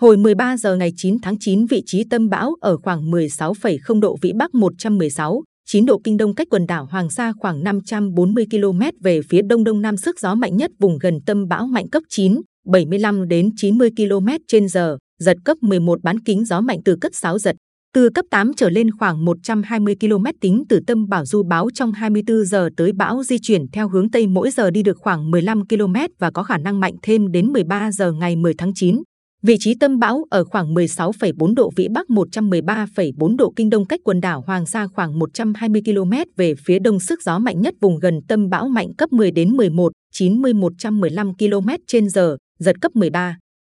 Hồi 13 giờ ngày 9 tháng 9, vị trí tâm bão ở khoảng 16,0 độ vĩ Bắc 116, 9 độ kinh đông cách quần đảo Hoàng Sa khoảng 540 km về phía đông đông nam sức gió mạnh nhất vùng gần tâm bão mạnh cấp 9, 75 đến 90 km trên giờ, giật cấp 11 bán kính gió mạnh từ cấp 6 giật. Từ cấp 8 trở lên khoảng 120 km tính từ tâm bão du báo trong 24 giờ tới bão di chuyển theo hướng Tây mỗi giờ đi được khoảng 15 km và có khả năng mạnh thêm đến 13 giờ ngày 10 tháng 9. Vị trí tâm bão ở khoảng 16,4 độ vĩ Bắc 113,4 độ kinh đông cách quần đảo Hoàng Sa khoảng 120 km về phía đông sức gió mạnh nhất vùng gần tâm bão mạnh cấp 10 đến 11, 90 115 km trên giờ, giật cấp 13.